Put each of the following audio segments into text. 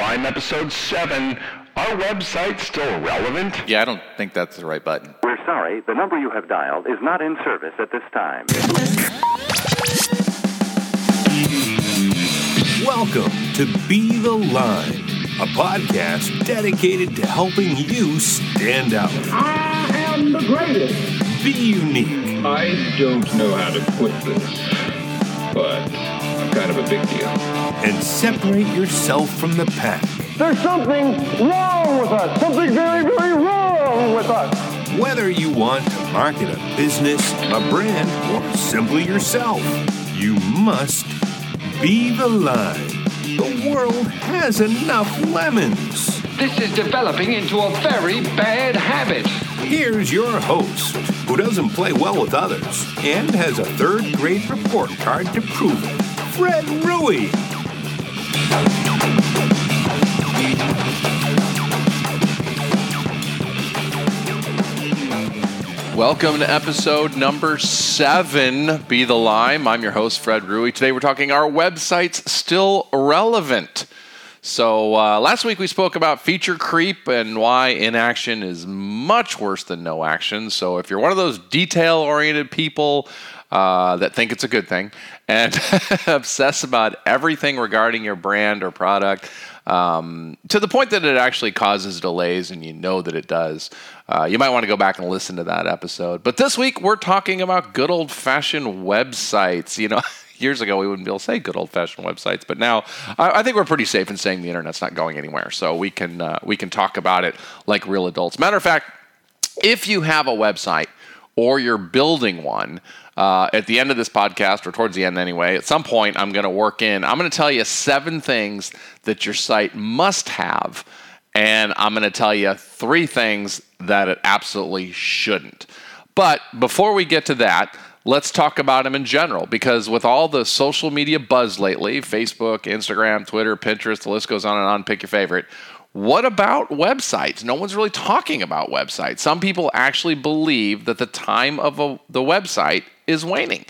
Lime episode 7. Our website still relevant? Yeah, I don't think that's the right button. We're sorry, the number you have dialed is not in service at this time. Welcome to Be the Lime, a podcast dedicated to helping you stand out. I am the greatest. Be unique. I don't know how to put this, but I'm kind of a big deal. And separate yourself from the pack. There's something wrong with us. Something very, very wrong with us. Whether you want to market a business, a brand, or simply yourself, you must be the lime. The world has enough lemons. This is developing into a very bad habit. Here's your host, who doesn't play well with others and has a third grade report card to prove it, Fred Rui. Welcome to episode number seven, Be the Lime. I'm your host, Fred Rui. Today we're talking our website's still relevant. So, uh, last week we spoke about feature creep and why inaction is much worse than no action. So, if you're one of those detail oriented people uh, that think it's a good thing and obsess about everything regarding your brand or product, um, to the point that it actually causes delays, and you know that it does. Uh, you might want to go back and listen to that episode. But this week, we're talking about good old fashioned websites. You know, years ago, we wouldn't be able to say good old fashioned websites, but now I, I, think we're pretty safe in saying the internet's not going anywhere. So we can, uh, we can talk about it like real adults. Matter of fact, if you have a website or you're building one, uh, at the end of this podcast, or towards the end anyway, at some point, I'm going to work in, I'm going to tell you seven things that your site must have. And I'm going to tell you three things that it absolutely shouldn't. But before we get to that, let's talk about them in general because with all the social media buzz lately Facebook, Instagram, Twitter, Pinterest, the list goes on and on, pick your favorite. What about websites? No one's really talking about websites. Some people actually believe that the time of a, the website is waning.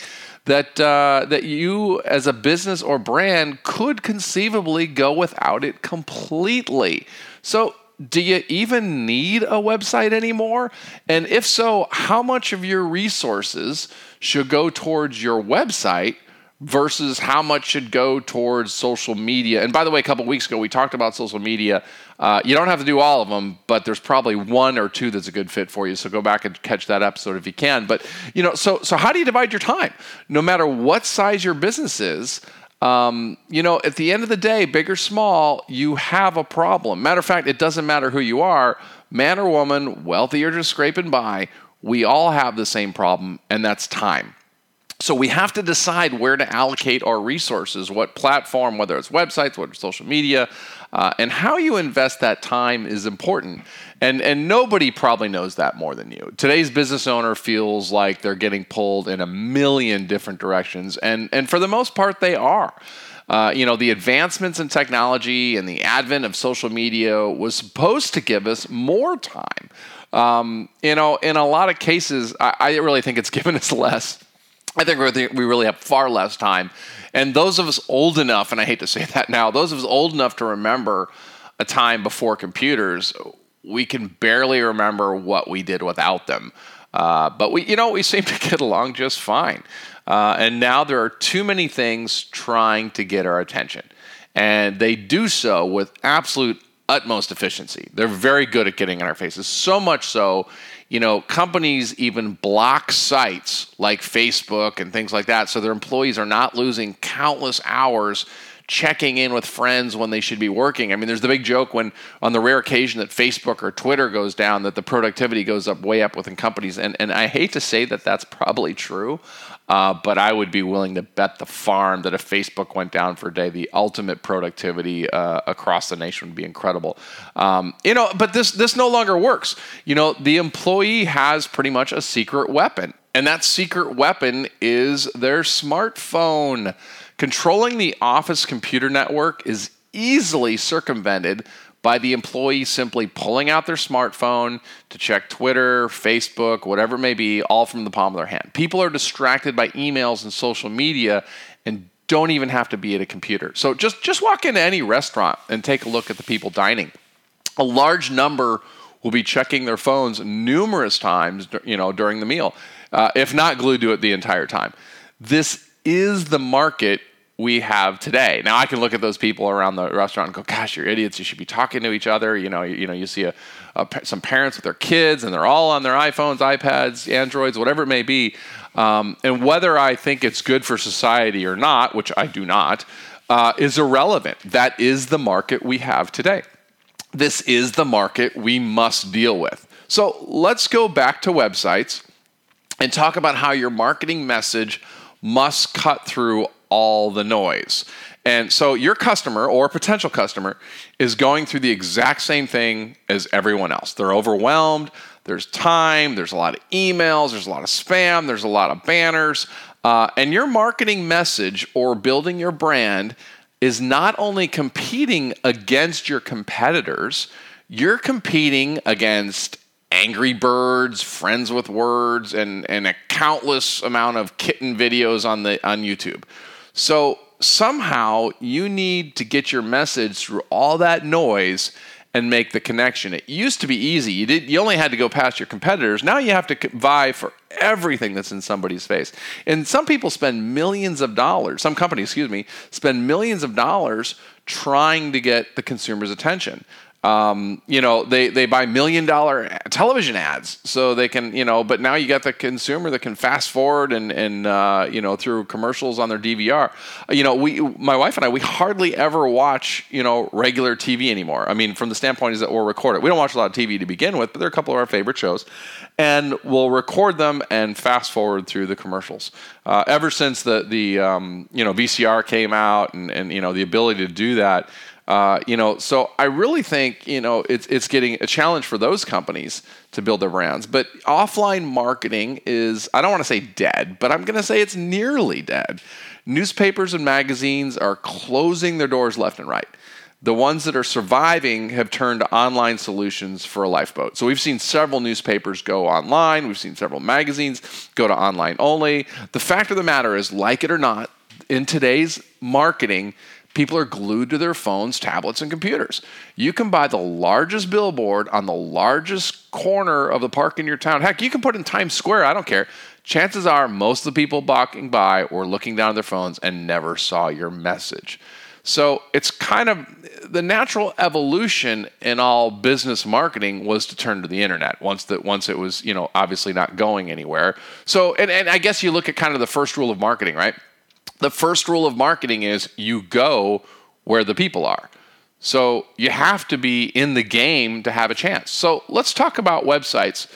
That uh, that you as a business or brand could conceivably go without it completely. So do you even need a website anymore? And if so, how much of your resources should go towards your website versus how much should go towards social media. And by the way, a couple weeks ago we talked about social media. Uh, you don't have to do all of them, but there's probably one or two that's a good fit for you. So go back and catch that episode if you can. But you know, so so how do you divide your time? No matter what size your business is. Um, you know, at the end of the day, big or small, you have a problem. Matter of fact, it doesn't matter who you are, man or woman, wealthy or just scraping by, we all have the same problem, and that's time. So we have to decide where to allocate our resources, what platform, whether it's websites, whether it's social media, uh, and how you invest that time is important. And, and nobody probably knows that more than you. Today's business owner feels like they're getting pulled in a million different directions, and, and for the most part, they are. Uh, you know, the advancements in technology and the advent of social media was supposed to give us more time. Um, you know, in a lot of cases, I, I really think it's given us less. I think we really have far less time. And those of us old enough, and I hate to say that now, those of us old enough to remember a time before computers, we can barely remember what we did without them. Uh, but we, you know, we seem to get along just fine. Uh, and now there are too many things trying to get our attention. And they do so with absolute utmost efficiency. They're very good at getting in our faces. So much so, you know, companies even block sites like Facebook and things like that. So their employees are not losing countless hours checking in with friends when they should be working. I mean, there's the big joke when, on the rare occasion that Facebook or Twitter goes down, that the productivity goes up way up within companies. And, and I hate to say that that's probably true, uh, but I would be willing to bet the farm that if Facebook went down for a day, the ultimate productivity uh, across the nation would be incredible. Um, you know, but this this no longer works. You know, the employee has pretty much a secret weapon, and that secret weapon is their smartphone. Controlling the office computer network is easily circumvented by the employee simply pulling out their smartphone to check Twitter, Facebook, whatever it may be, all from the palm of their hand. People are distracted by emails and social media and don't even have to be at a computer. So just just walk into any restaurant and take a look at the people dining. A large number will be checking their phones numerous times, you know, during the meal, uh, if not glued to it the entire time. This is the market we have today. Now I can look at those people around the restaurant and go, "Gosh, you're idiots! You should be talking to each other." You know, you, you know, you see a, a, some parents with their kids, and they're all on their iPhones, iPads, Androids, whatever it may be. Um, and whether I think it's good for society or not, which I do not, uh, is irrelevant. That is the market we have today. This is the market we must deal with. So let's go back to websites and talk about how your marketing message must cut through all the noise. And so your customer or potential customer is going through the exact same thing as everyone else. They're overwhelmed, there's time, there's a lot of emails, there's a lot of spam, there's a lot of banners. Uh, and your marketing message or building your brand is not only competing against your competitors, you're competing against Angry Birds, Friends with Words, and, and a countless amount of kitten videos on the on YouTube. So somehow you need to get your message through all that noise and make the connection. It used to be easy. You did you only had to go past your competitors. Now you have to vie for everything that's in somebody's face. And some people spend millions of dollars, some companies, excuse me, spend millions of dollars trying to get the consumer's attention um, you know, they, they buy million dollar television ads so they can, you know, but now you got the consumer that can fast forward and, and uh, you know, through commercials on their DVR. You know, we, my wife and I, we hardly ever watch, you know, regular TV anymore. I mean, from the standpoint is that we'll record it. We don't watch a lot of TV to begin with, but they're a couple of our favorite shows. And we'll record them and fast forward through the commercials. Uh, ever since the, the um, you know, VCR came out and, and, you know, the ability to do that, uh, you know, so I really think you know it's it's getting a challenge for those companies to build their brands. But offline marketing is I don't want to say dead, but I'm going to say it's nearly dead. Newspapers and magazines are closing their doors left and right. The ones that are surviving have turned to online solutions for a lifeboat. So we've seen several newspapers go online. We've seen several magazines go to online only. The fact of the matter is, like it or not, in today's marketing, People are glued to their phones, tablets, and computers. You can buy the largest billboard on the largest corner of the park in your town. Heck, you can put in Times Square, I don't care. Chances are most of the people walking by were looking down at their phones and never saw your message. So it's kind of the natural evolution in all business marketing was to turn to the internet once that once it was, you know, obviously not going anywhere. So and, and I guess you look at kind of the first rule of marketing, right? The first rule of marketing is you go where the people are. So you have to be in the game to have a chance. So let's talk about websites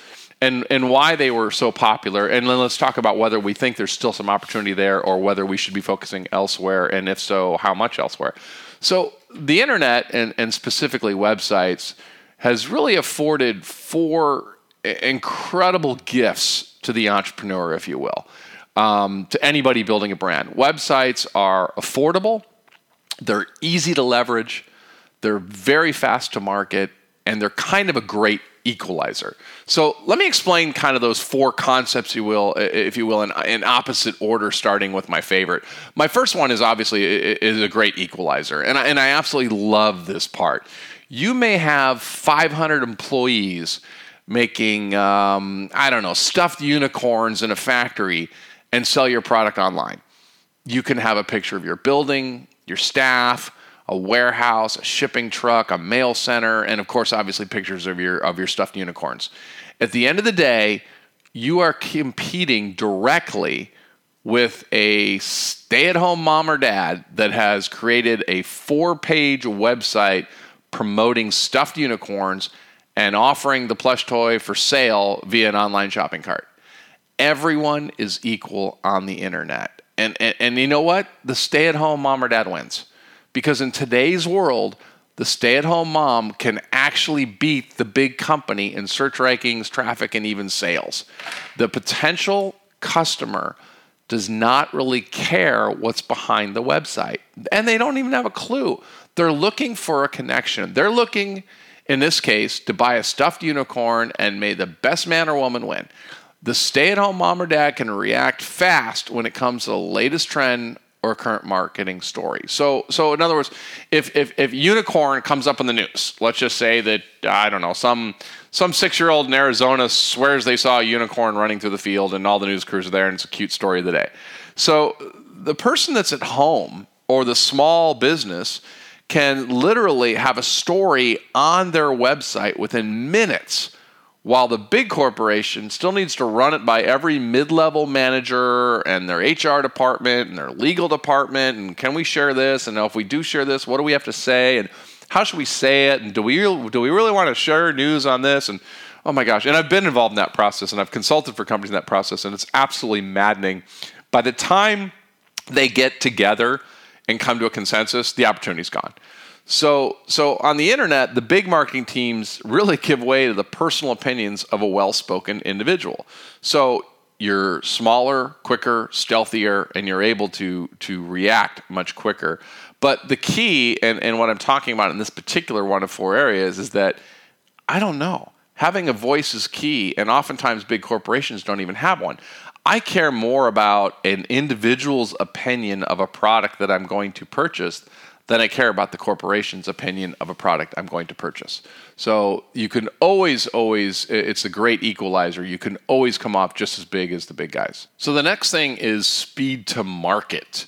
and, and why they were so popular. And then let's talk about whether we think there's still some opportunity there or whether we should be focusing elsewhere. And if so, how much elsewhere. So the internet and, and specifically websites has really afforded four incredible gifts to the entrepreneur, if you will um, to anybody building a brand. Websites are affordable, they're easy to leverage, they're very fast to market, and they're kind of a great equalizer. So let me explain kind of those four concepts, you will, if you will, in, in opposite order, starting with my favorite. My first one is obviously is a great equalizer, and I, and I absolutely love this part. You may have 500 employees making, um, I don't know, stuffed unicorns in a factory and sell your product online. You can have a picture of your building, your staff, a warehouse, a shipping truck, a mail center, and of course, obviously, pictures of your of your stuffed unicorns. At the end of the day, you are competing directly with a stay-at-home mom or dad that has created a four-page website promoting stuffed unicorns and offering the plush toy for sale via an online shopping cart everyone is equal on the internet. And, and, and you know what? The stay at home mom or dad wins. Because in today's world, the stay at home mom can actually beat the big company in search rankings, traffic, and even sales. The potential customer does not really care what's behind the website. And they don't even have a clue. They're looking for a connection. They're looking, in this case, to buy a stuffed unicorn and may the best man or woman win the stay at home mom or dad can react fast when it comes to the latest trend or current marketing story. So, so in other words, if, if, if unicorn comes up in the news, let's just say that, I don't know, some, some six year old in Arizona swears they saw a unicorn running through the field and all the news crews are there and it's a cute story of the day. So the person that's at home or the small business can literally have a story on their website within minutes while the big corporation still needs to run it by every mid-level manager and their HR department and their legal department and can we share this? And if we do share this what do we have to say? And how should we say it? And do we do we really want to share news on this? And oh my gosh and I've been involved in that process and I've consulted for companies in that process and it's absolutely maddening. By the time they get together and come to a consensus the opportunity's gone so, so on the internet, the big marketing teams really give way to the personal opinions of a well-spoken individual. So you're smaller, quicker, stealthier, and you're able to to react much quicker. But the key, and, and what I'm talking about in this particular one of four areas, is that I don't know. Having a voice is key, and oftentimes big corporations don't even have one. I care more about an individual's opinion of a product that I'm going to purchase than I care about the corporation's opinion of a product I'm going to purchase. So you can always, always, it's a great equalizer. You can always come off just as big as the big guys. So the next thing is speed to market.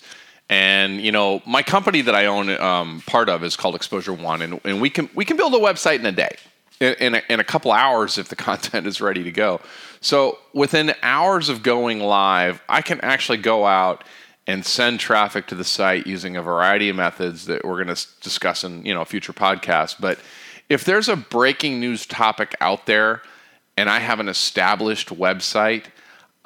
And you know, my company that I own um, part of is called Exposure One, and, and we can we can build a website in a day, in, a, in a couple hours if the content is ready to go. So within hours of going live, I can actually go out and send traffic to the site using a variety of methods that we're going to discuss in you know a future podcast. But if there's a breaking news topic out there and I have an established website,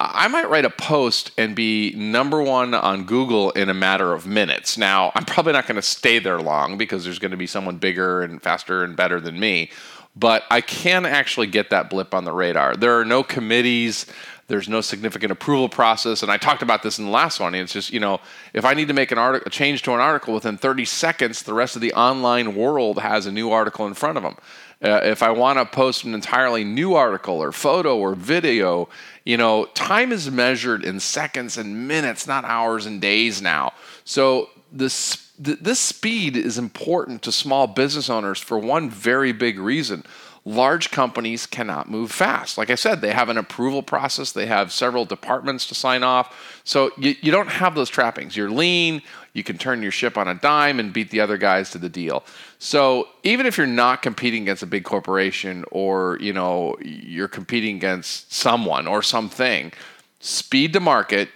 I might write a post and be number one on Google in a matter of minutes. Now, I'm probably not going to stay there long because there's going to be someone bigger and faster and better than me, but I can actually get that blip on the radar. There are no committees. There's no significant approval process, and I talked about this in the last one. It's just you know, if I need to make an article, a change to an article within 30 seconds, the rest of the online world has a new article in front of them. Uh, if I want to post an entirely new article or photo or video, you know, time is measured in seconds and minutes, not hours and days now. So this this speed is important to small business owners for one very big reason large companies cannot move fast. Like I said, they have an approval process, they have several departments to sign off. So you, you don't have those trappings. You're lean, you can turn your ship on a dime and beat the other guys to the deal. So even if you're not competing against a big corporation or, you know, you're competing against someone or something, speed to market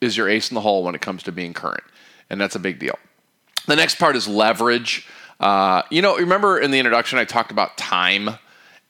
is your ace in the hole when it comes to being current. And that's a big deal. The next part is leverage. Uh, you know, remember in the introduction I talked about time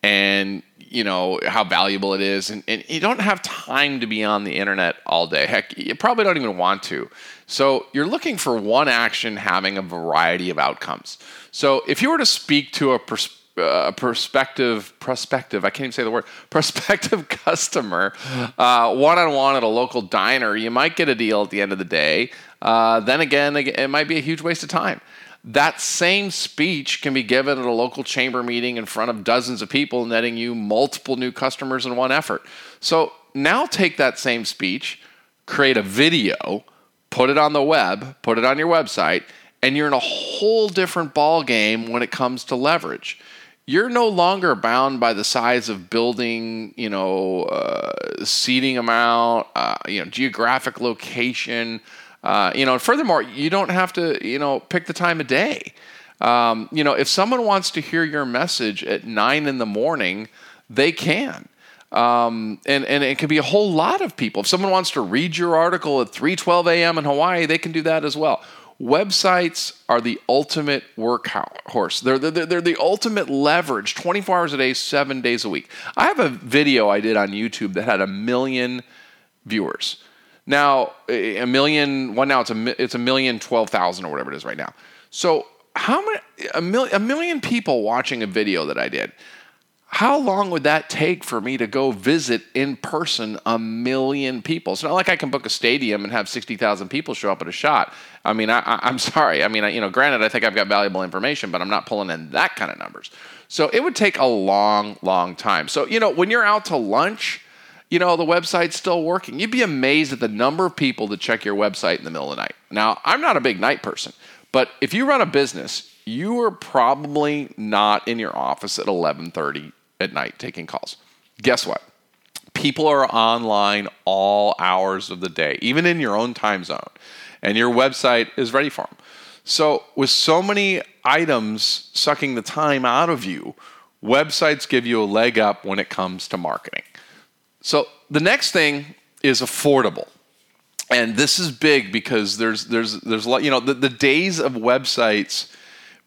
and you know how valuable it is. And, and, you don't have time to be on the internet all day. Heck you probably don't even want to. So you're looking for one action having a variety of outcomes. So if you were to speak to a pers- uh, perspective prospective i can't even say the word prospective customer uh, one-on-one at a local diner you might get a deal at the end of the day. Uh, then again it might be a huge waste of time that same speech can be given at a local chamber meeting in front of dozens of people, netting you multiple new customers in one effort. So now take that same speech, create a video, put it on the web, put it on your website, and you're in a whole different ball game when it comes to leverage. You're no longer bound by the size of building, you know, uh, seating amount, uh, you know, geographic location, uh, you know, and furthermore, you don't have to, you know, pick the time of day. Um, you know, if someone wants to hear your message at nine in the morning, they can. Um, and, and it can be a whole lot of people. If someone wants to read your article at 3:12 a.m. in Hawaii, they can do that as well. Websites are the ultimate workhorse. They're, they're, they're the ultimate leverage 24 hours a day, seven days a week. I have a video I did on YouTube that had a million viewers. Now, a million, now it's a, it's a million twelve thousand or whatever it is right now. So, how many, a, mil, a million people watching a video that I did, how long would that take for me to go visit in person a million people? It's not like I can book a stadium and have 60,000 people show up at a shot. I mean, I, am sorry. I mean, I, you know, granted, I think I've got valuable information, but I'm not pulling in that kind of numbers. So it would take a long, long time. So, you know, when you're out to lunch, you know, the website's still working. You'd be amazed at the number of people that check your website in the middle of the night. Now, I'm not a big night person, but if you run a business, you are probably not in your office at 11:30 at night taking calls. Guess what? People are online all hours of the day, even in your own time zone, and your website is ready for them. So, with so many items sucking the time out of you, websites give you a leg up when it comes to marketing. So, the next thing is affordable. And this is big because there's there's there's a lot, you know, the, the days of websites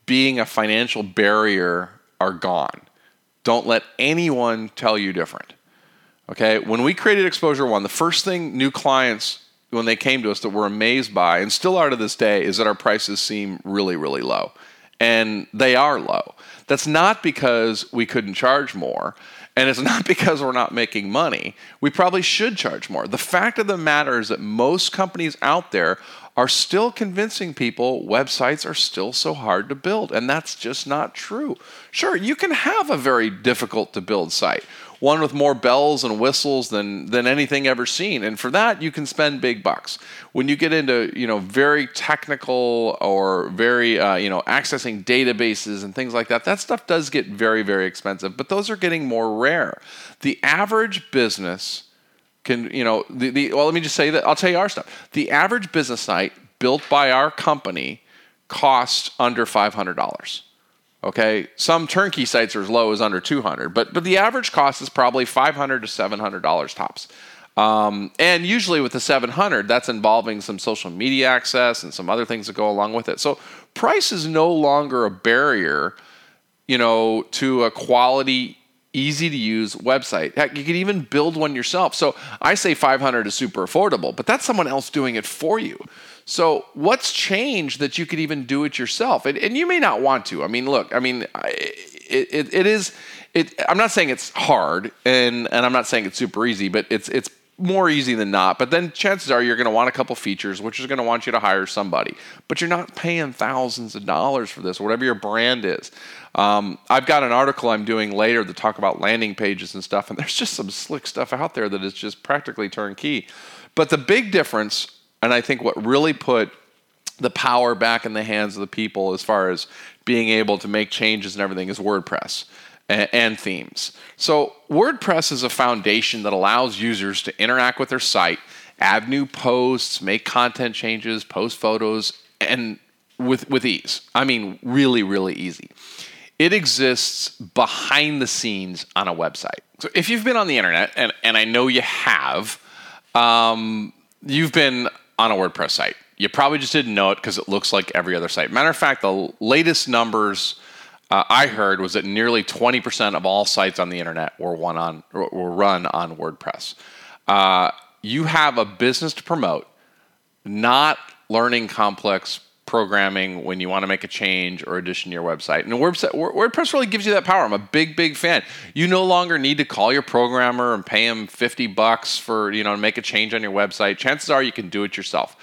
being a financial barrier are gone. Don't let anyone tell you different. Okay, when we created Exposure One, the first thing new clients when they came to us that were amazed by, and still are to this day, is that our prices seem really, really low. And they are low. That's not because we couldn't charge more, and it's not because we're not making money. We probably should charge more. The fact of the matter is that most companies out there are still convincing people websites are still so hard to build, and that's just not true. Sure, you can have a very difficult to build site, one with more bells and whistles than than anything ever seen, and for that you can spend big bucks. When you get into you know very technical or very uh, you know accessing databases and things like that, that stuff does get very very expensive, but those are getting more rare. The average business can you know the, the well let me just say that i'll tell you our stuff the average business site built by our company costs under $500 okay some turnkey sites are as low as under 200 but but the average cost is probably 500 to $700 tops um, and usually with the 700 that's involving some social media access and some other things that go along with it so price is no longer a barrier you know to a quality easy to use website. Heck, you can even build one yourself. So I say 500 is super affordable, but that's someone else doing it for you. So what's changed that you could even do it yourself? And, and you may not want to. I mean, look, I mean, it, it, it is. It, I'm not saying it's hard, and, and I'm not saying it's super easy, but it's it's more easy than not. But then chances are you're going to want a couple features, which is going to want you to hire somebody. But you're not paying thousands of dollars for this, whatever your brand is. Um, I've got an article I'm doing later to talk about landing pages and stuff, and there's just some slick stuff out there that is just practically turnkey. But the big difference, and I think what really put the power back in the hands of the people as far as being able to make changes and everything is WordPress and, themes. So, WordPress is a foundation that allows users to interact with their site, add new posts, make content changes, post photos, and with, with ease. I mean, really, really easy. It exists behind the scenes on a website. So if you've been on the internet, and, and I know you have, um, you've been on a WordPress site. You probably just didn't know it because it looks like every other site. Matter of fact, the latest numbers uh, I heard was that nearly 20% of all sites on the internet were, one on, were run on WordPress. Uh, you have a business to promote, not learning complex programming when you want to make a change or addition to your website. And WordPress really gives you that power. I'm a big, big fan. You no longer need to call your programmer and pay him 50 bucks for, you know, to make a change on your website. Chances are you can do it yourself.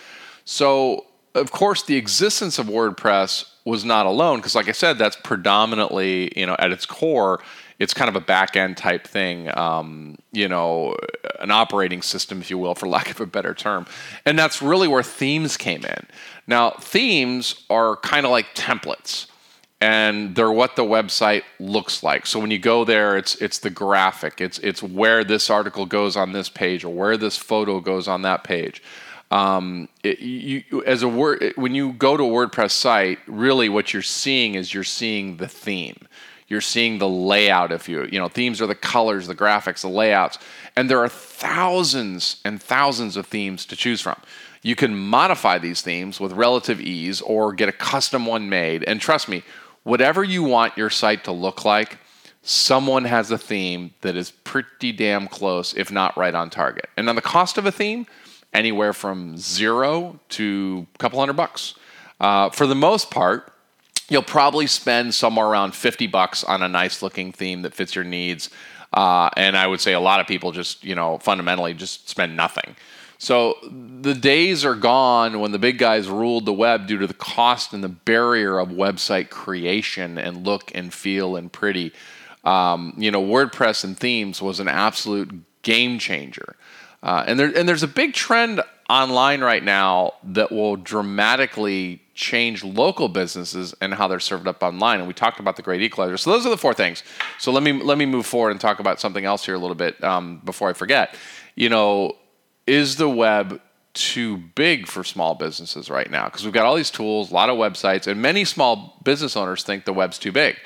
So, of course, the existence of WordPress was not alone because, like I said, that's predominantly, you know, at its core, it's kind of a back end type thing, um, you know, an operating system, if you will, for lack of a better term. And that's really where themes came in. Now, themes are kind of like templates and they're what the website looks like. So when you go there, it's it's the graphic, it's it's where this article goes on this page or where this photo goes on that page. Um, it, you, as a word, when you go to a WordPress site, really what you're seeing is you're seeing the theme. You're seeing the layout. If you you know themes are the colors, the graphics, the layouts, and there are thousands and thousands of themes to choose from. You can modify these themes with relative ease or get a custom one made. And trust me, whatever you want your site to look like, someone has a theme that is pretty damn close, if not right on target. And on the cost of a theme, anywhere from zero to a couple hundred bucks. Uh, for the most part, you'll probably spend somewhere around 50 bucks on a nice looking theme that fits your needs. Uh, and I would say a lot of people just, you know, fundamentally just spend nothing. So the days are gone when the big guys ruled the web due to the cost and the barrier of website creation and look and feel and pretty. Um, you know, WordPress and themes was an absolute game changer. Uh, and there and there's a big trend online right now that will dramatically change local businesses and how they're served up online. And we talked about the great equalizer. So those are the four things. So let me let me move forward and talk about something else here a little bit um, before I forget. You know, is the web too big for small businesses right now? Because we've got all these tools, a lot of websites, and many small business owners think the web's too big.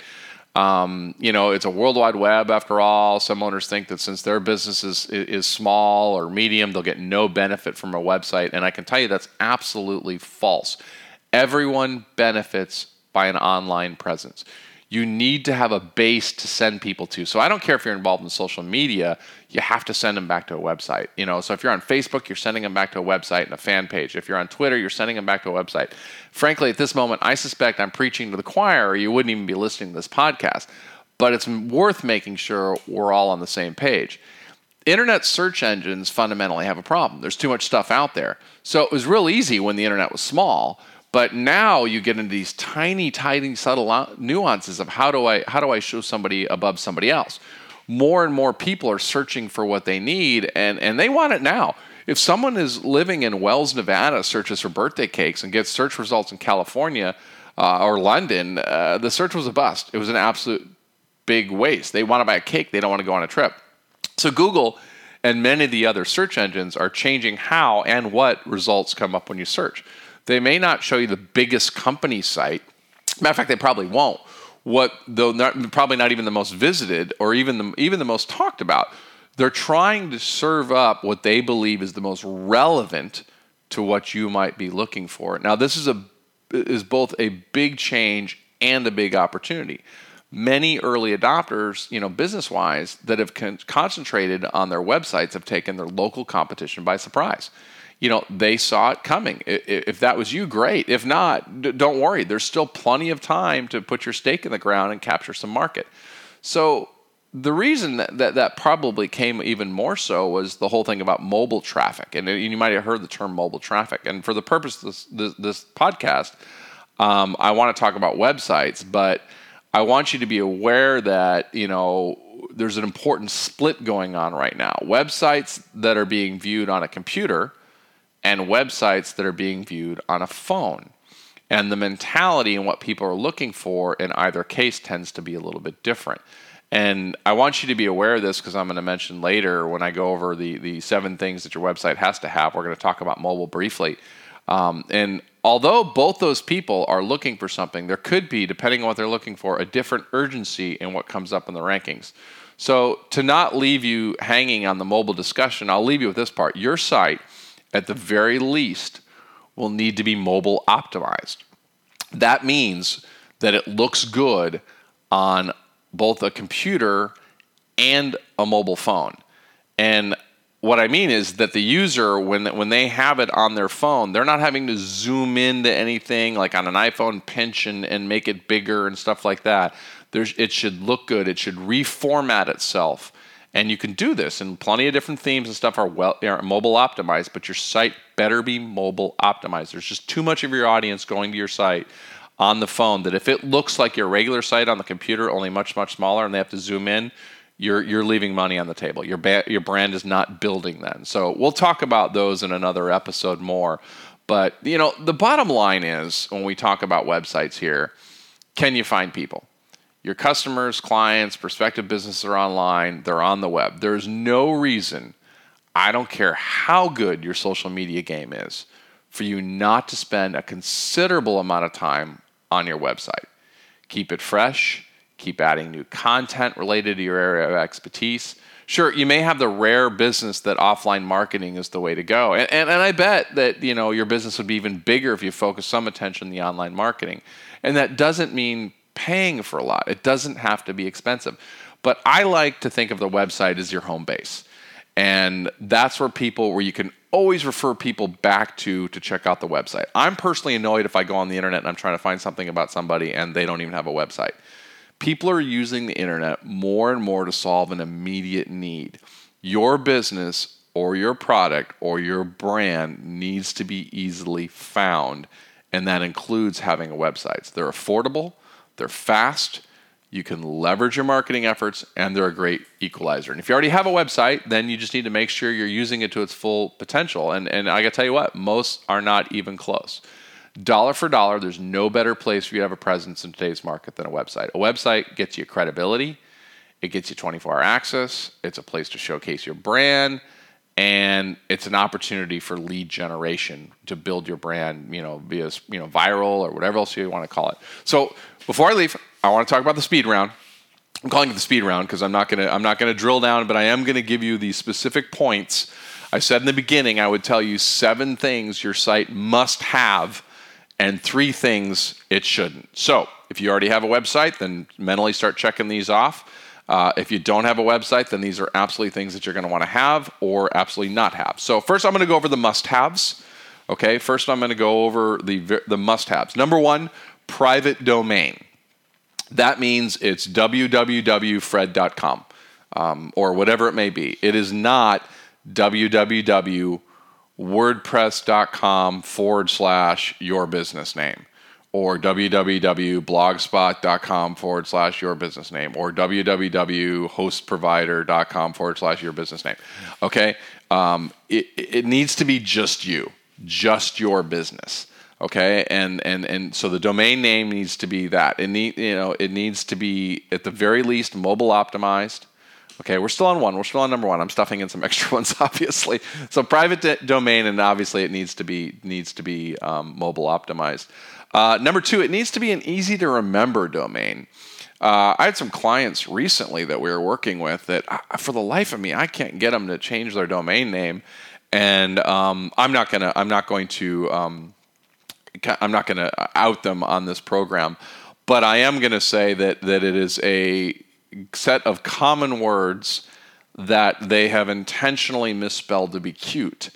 Um, you know, it's a worldwide web after all. Some owners think that since their business is, is small or medium, they'll get no benefit from a website. And I can tell you that's absolutely false. Everyone benefits by an online presence you need to have a base to send people to. So I don't care if you're involved in social media, you have to send them back to a website. You know, so if you're on Facebook, you're sending them back to a website and a fan page. If you're on Twitter, you're sending them back to a website. Frankly, at this moment, I suspect I'm preaching to the choir or you wouldn't even be listening to this podcast. But it's worth making sure we're all on the same page. Internet search engines fundamentally have a problem. There's too much stuff out there. So it was real easy when the internet was small but now you get into these tiny, tiny, subtle nuances of how do I how do I show somebody above somebody else. More and more people are searching for what they need, and and they want it now. If someone is living in Wells, Nevada, searches for birthday cakes and gets search results in California uh, or London, uh, the search was a bust. It was an absolute big waste. They want to buy a cake, they don't want to go on a trip. So Google and many of the other search engines are changing how and what results come up when you search. They may not show you the biggest company site. Matter of fact, they probably won't. What though probably not even the most visited or even the even the most talked about. They're trying to serve up what they believe is the most relevant to what you might be looking for. Now, this is a is both a big change and a big opportunity. Many early adopters, you know, business wise, that have con- concentrated on their websites have taken their local competition by surprise you know, they saw it coming. If that was you, great. If not, don't worry. There's still plenty of time to put your stake in the ground and capture some market. So the reason that, that, that probably came even more so was the whole thing about mobile traffic. And you might have heard the term mobile traffic. And for the purpose of this, this, this podcast, um, I want to talk about websites, but I want you to be aware that, you know, there's an important split going on right now. Websites that are being viewed on a computer – and websites that are being viewed on a phone. And the mentality and what people are looking for in either case tends to be a little bit different. And I want you to be aware of this because I'm going to mention later when I go over the, the seven things that your website has to have. We're going to talk about mobile briefly. Um, and although both those people are looking for something, there could be, depending on what they're looking for, a different urgency in what comes up in the rankings. So, to not leave you hanging on the mobile discussion, I'll leave you with this part. Your site at the very least, will need to be mobile optimized. That means that it looks good on both a computer and a mobile phone. And what I mean is that the user, when when they have it on their phone, they're not having to zoom into anything like on an iPhone, pinch and, and make it bigger and stuff like that. There's, it should look good. It should reformat itself and you can do this, and plenty of different themes and stuff are well are mobile optimized, but your site better be mobile optimized. There's just too much of your audience going to your site on the phone that if it looks like your regular site on the computer, only much much smaller, and they have to zoom in, you're you're leaving money on the table. Your ba- your brand is not building then. So we'll talk about those in another episode more. But you know, the bottom line is when we talk about websites here, can you find people? Your customers, clients, prospective businesses are online, they're on the web. There's no reason, I don't care how good your social media game is, for you not to spend a considerable amount of time on your website. Keep it fresh, keep adding new content related to your area of expertise. Sure, you may have the rare business that offline marketing is the way to go. And, and, and I bet that you know your business would be even bigger if you focus some attention on the online marketing. And that doesn't mean paying for a lot. It doesn't have to be expensive. But I like to think of the website as your home base. And that's where people, where you can always refer people back to to check out the website. I'm personally annoyed if I go on the internet and I'm trying to find something about somebody and they don't even have a website. People are using the internet more and more to solve an immediate need. Your business or your product or your brand needs to be easily found, and that includes having a website. They're affordable, they're fast. You can leverage your marketing efforts, and they're a great equalizer. And if you already have a website, then you just need to make sure you're using it to its full potential. And, and I got to tell you what, most are not even close. Dollar for dollar, there's no better place for you to have a presence in today's market than a website. A website gets you credibility, it gets you 24 hour access, it's a place to showcase your brand, and it's an opportunity for lead generation to build your brand, you know, via you know viral or whatever else you want to call it. So before I leave, I want to talk about the speed round. I'm calling it the speed round because I'm not gonna I'm not gonna drill down, but I am gonna give you the specific points. I said in the beginning I would tell you seven things your site must have and three things it shouldn't. So if you already have a website, then mentally start checking these off. Uh, if you don't have a website, then these are absolutely things that you're going to want to have or absolutely not have. So first, I'm going to go over the must-haves. Okay, first I'm going to go over the the must-haves. Number one, private domain. That means it's www.fred.com um, or whatever it may be. It is not www.wordpress.com forward slash your business name or www.blogspot.com forward slash your business name or www.hostprovider.com forward slash your business name. Okay? Um, it, it needs to be just you, just your business. Okay, and and and so the domain name needs to be that. It need you know it needs to be at the very least mobile optimized. Okay, we're still on one. We're still on number one. I'm stuffing in some extra ones, obviously. So private d- domain, and obviously it needs to be needs to be um, mobile optimized. Uh, number two, it needs to be an easy to remember domain. Uh, I had some clients recently that we were working with that, uh, for the life of me, I can't get them to change their domain name, and um, I'm not gonna I'm not going to um, I'm not going to out them on this program, but I am to say that that it is a set of common words that they have intentionally misspelled to be cute.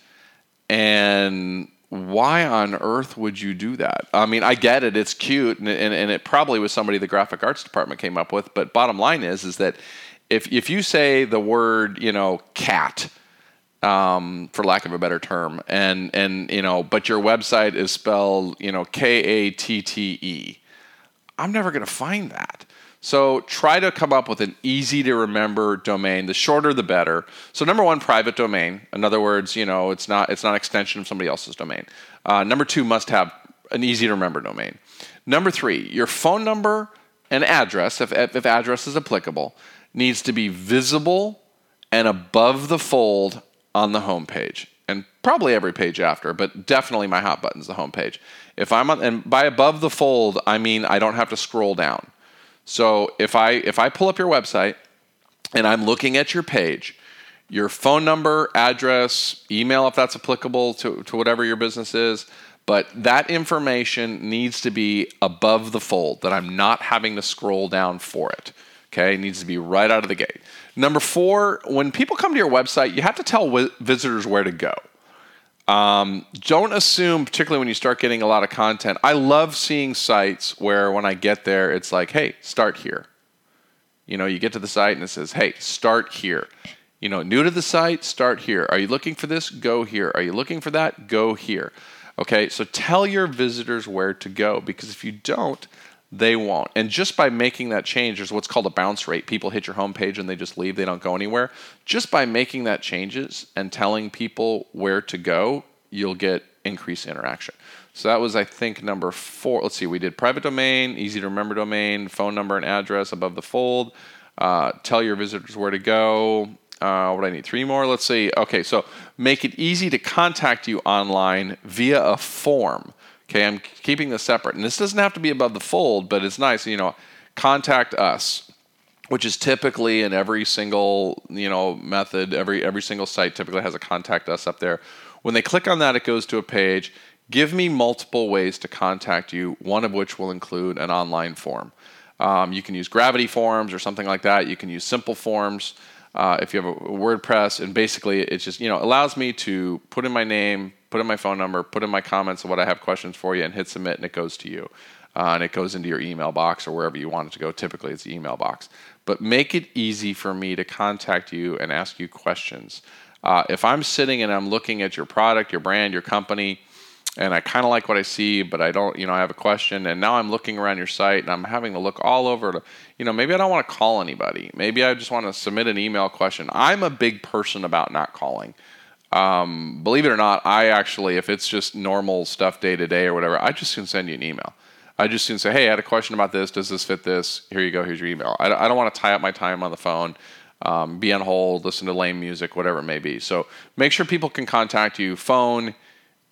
And why on earth would you do that? I mean, I get it; it's cute, and, and, and it probably was somebody the graphic arts department came up with. But bottom line is, is that if if you say the word, you know, cat, um, for lack of a better term, and and you know, but your website is spelled, you know, K A T T E. I'm never going to find that. So try to come up with an easy to remember domain. The shorter, the better. So number one, private domain. In other words, you know, it's not it's not an extension of somebody else's domain. Uh, number two, must have an easy to remember domain. Number three, your phone number and address, if if address is applicable, needs to be visible and above the fold on the home page and probably every page after, but definitely my hot button's the home page. If I'm on, and by above the fold, I mean I don't have to scroll down. So if I if I pull up your website and I'm looking at your page, your phone number, address, email if that's applicable to, to whatever your business is, but that information needs to be above the fold that I'm not having to scroll down for it. Okay, it needs to be right out of the gate. Number four, when people come to your website, you have to tell visitors where to go. Um, don't assume, particularly when you start getting a lot of content. I love seeing sites where when I get there, it's like, hey, start here. You know, you get to the site and it says, hey, start here. You know, new to the site, start here. Are you looking for this? Go here. Are you looking for that? Go here. Okay, so tell your visitors where to go because if you don't, they won't. And just by making that change, there's what's called a bounce rate. People hit your homepage and they just leave, they don't go anywhere. Just by making that changes and telling people where to go, you'll get increased interaction. So that was, I think, number four. Let's see, we did private domain, easy to remember domain, phone number and address above the fold. Uh, tell your visitors where to go. Uh, what I need? Three more. Let's see. Okay, so make it easy to contact you online via a form. Okay, I'm keeping this separate. And this doesn't have to be above the fold, but it's nice, you know, contact us, which is typically in every single, you know, method, every every single site typically has a contact us up there. When they click on that, it goes to a page. Give me multiple ways to contact you, one of which will include an online form. Um, you can use gravity forms or something like that. You can use simple forms uh, if you have a WordPress, and basically it just you know allows me to put in my name, put in my phone number, put in my comments of what I have questions for you, and hit submit, and it goes to you. Uh, and it goes into your email box or wherever you want it to go. Typically, it's the email box. But make it easy for me to contact you and ask you questions. Uh, if I'm sitting and I'm looking at your product, your brand, your company, and I kind of like what I see, but I don't, you know, I have a question, and now I'm looking around your site and I'm having to look all over to, you know, maybe I don't want to call anybody. Maybe I just want to submit an email question. I'm a big person about not calling. Um, believe it or not, I actually, if it's just normal stuff day to day or whatever, I just can send you an email. I just can say, hey, I had a question about this. Does this fit this? Here you go. Here's your email. I, don't want to tie up my time on the phone, um, be on hold, listen to lame music, whatever it may be. So make sure people can contact you. Phone,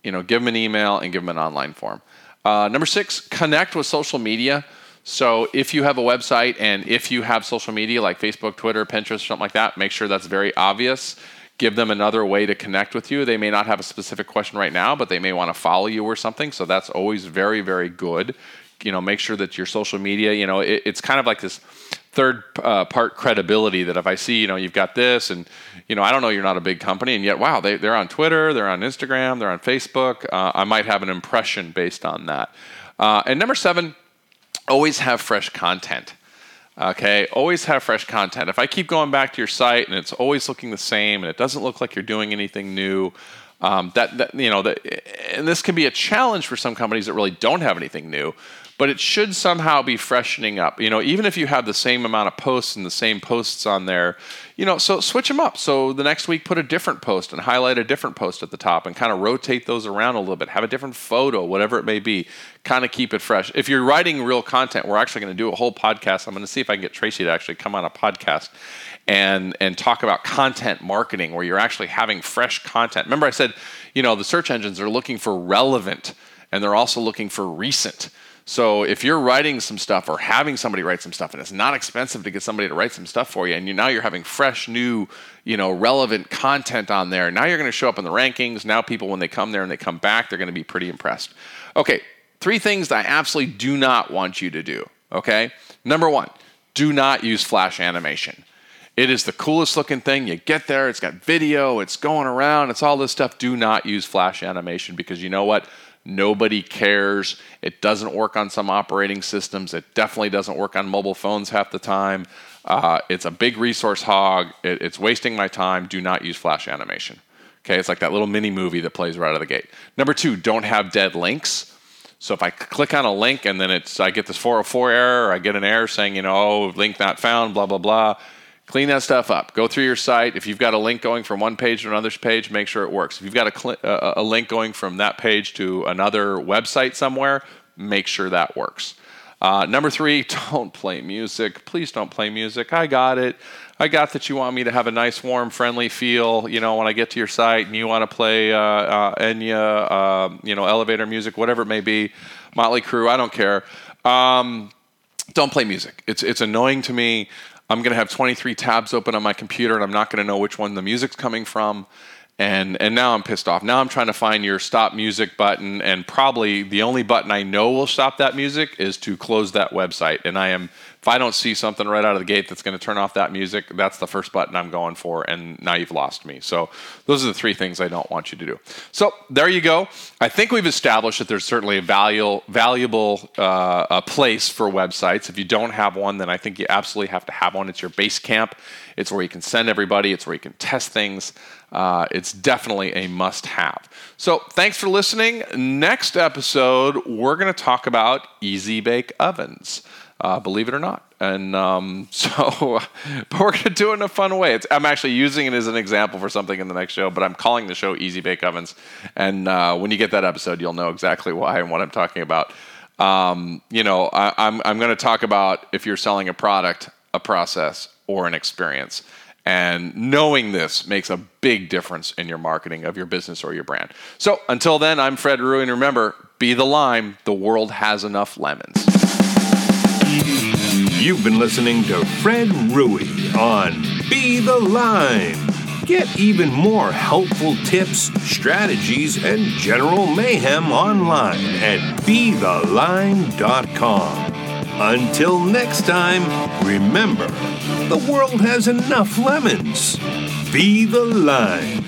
you know, give them an email and give them an online form. Uh, number six, connect with social media. So if you have a website and if you have social media like Facebook, Twitter, Pinterest, something like that, make sure that's very obvious give them another way to connect with you. They may not have a specific question right now, but they may want to follow you or something. So that's always very, very good. You know, make sure that your social media, you know, it, it's kind of like this third uh, part credibility that if I see, you know, you've got this and, you know, I don't know you're not a big company and yet, wow, they, they're on Twitter, they're on Instagram, they're on Facebook. Uh, I might have an impression based on that. Uh, and number seven, always have fresh content. Okay, always have fresh content. If I keep going back to your site and it's always looking the same and it doesn't look like you're doing anything new, um, that, that you know, that, and this can be a challenge for some companies that really don't have anything new but it should somehow be freshening up. You know, even if you have the same amount of posts and the same posts on there, you know, so switch them up. So the next week, put a different post and highlight a different post at the top and kind of rotate those around a little bit. Have a different photo, whatever it may be. Kind of keep it fresh. If you're writing real content, we're actually going to do a whole podcast. I'm going to see if I can get Tracy to actually come on a podcast and and talk about content marketing where you're actually having fresh content. Remember I said, you know, the search engines are looking for relevant and they're also looking for recent. So if you're writing some stuff or having somebody write some stuff, and it's not expensive to get somebody to write some stuff for you, and you now you're having fresh, new, you know, relevant content on there. Now you're going to show up in the rankings. Now people, when they come there and they come back, they're going to be pretty impressed. Okay, three things that I absolutely do not want you to do. Okay, number one, do not use flash animation. It is the coolest looking thing. You get there, it's got video, it's going around, it's all this stuff. Do not use flash animation because you know what? Nobody cares. It doesn't work on some operating systems. It definitely doesn't work on mobile phones half the time. Uh, it's a big resource hog. It, it's wasting my time. Do not use flash animation. Okay, it's like that little mini movie that plays right out of the gate. Number two, don't have dead links. So if I click on a link and then it's I get this 404 error, or I get an error saying, you know, oh, link not found, blah blah blah. Clean that stuff up. Go through your site. If you've got a link going from one page to another page, make sure it works. If you've got a, cl- uh, a link going from that page to another website somewhere, make sure that works. Uh, number three, don't play music. Please don't play music. I got it. I got that you want me to have a nice, warm, friendly feel. You know, when I get to your site and you want to play uh, uh, Enya, uh, you know, elevator music, whatever it may be, Motley Crue. I don't care. Um, don't play music. It's it's annoying to me. I'm going to have 23 tabs open on my computer and I'm not going to know which one the music's coming from. And, and now I'm pissed off. Now I'm trying to find your stop music button, and probably the only button I know will stop that music is to close that website. And I am if I don't see something right out of the gate that's going to turn off that music, that's the first button I'm going for, and now you've lost me. So those are the three things I don't want you to do. So there you go. I think we've established that there's certainly a valuable, valuable uh, a place for websites. If you don't have one, then I think you absolutely have to have one. It's your base camp. It's where you can send everybody. It's where you can test things. Uh, it's definitely a must have. So, thanks for listening. Next episode, we're going to talk about easy bake ovens uh, believe it or not. And um, so, but we're going to do it in a fun way. It's, I'm actually using it as an example for something in the next show, but I'm calling the show Easy Bake Ovens. And uh, when you get that episode, you'll know exactly why and what I'm talking about. Um, you know, I, I'm, I'm going to talk about if you're selling a product, a process, or an experience. And knowing this makes a big difference in your marketing of your business or your brand. So until then, I'm Fred Rue, and remember, be the lime. The world has enough lemons. You've been listening to Fred Rui on Be the Lime. Get even more helpful tips, strategies, and general mayhem online at BeTheLime.com. Until next time, remember the world has enough lemons. Be the Lime.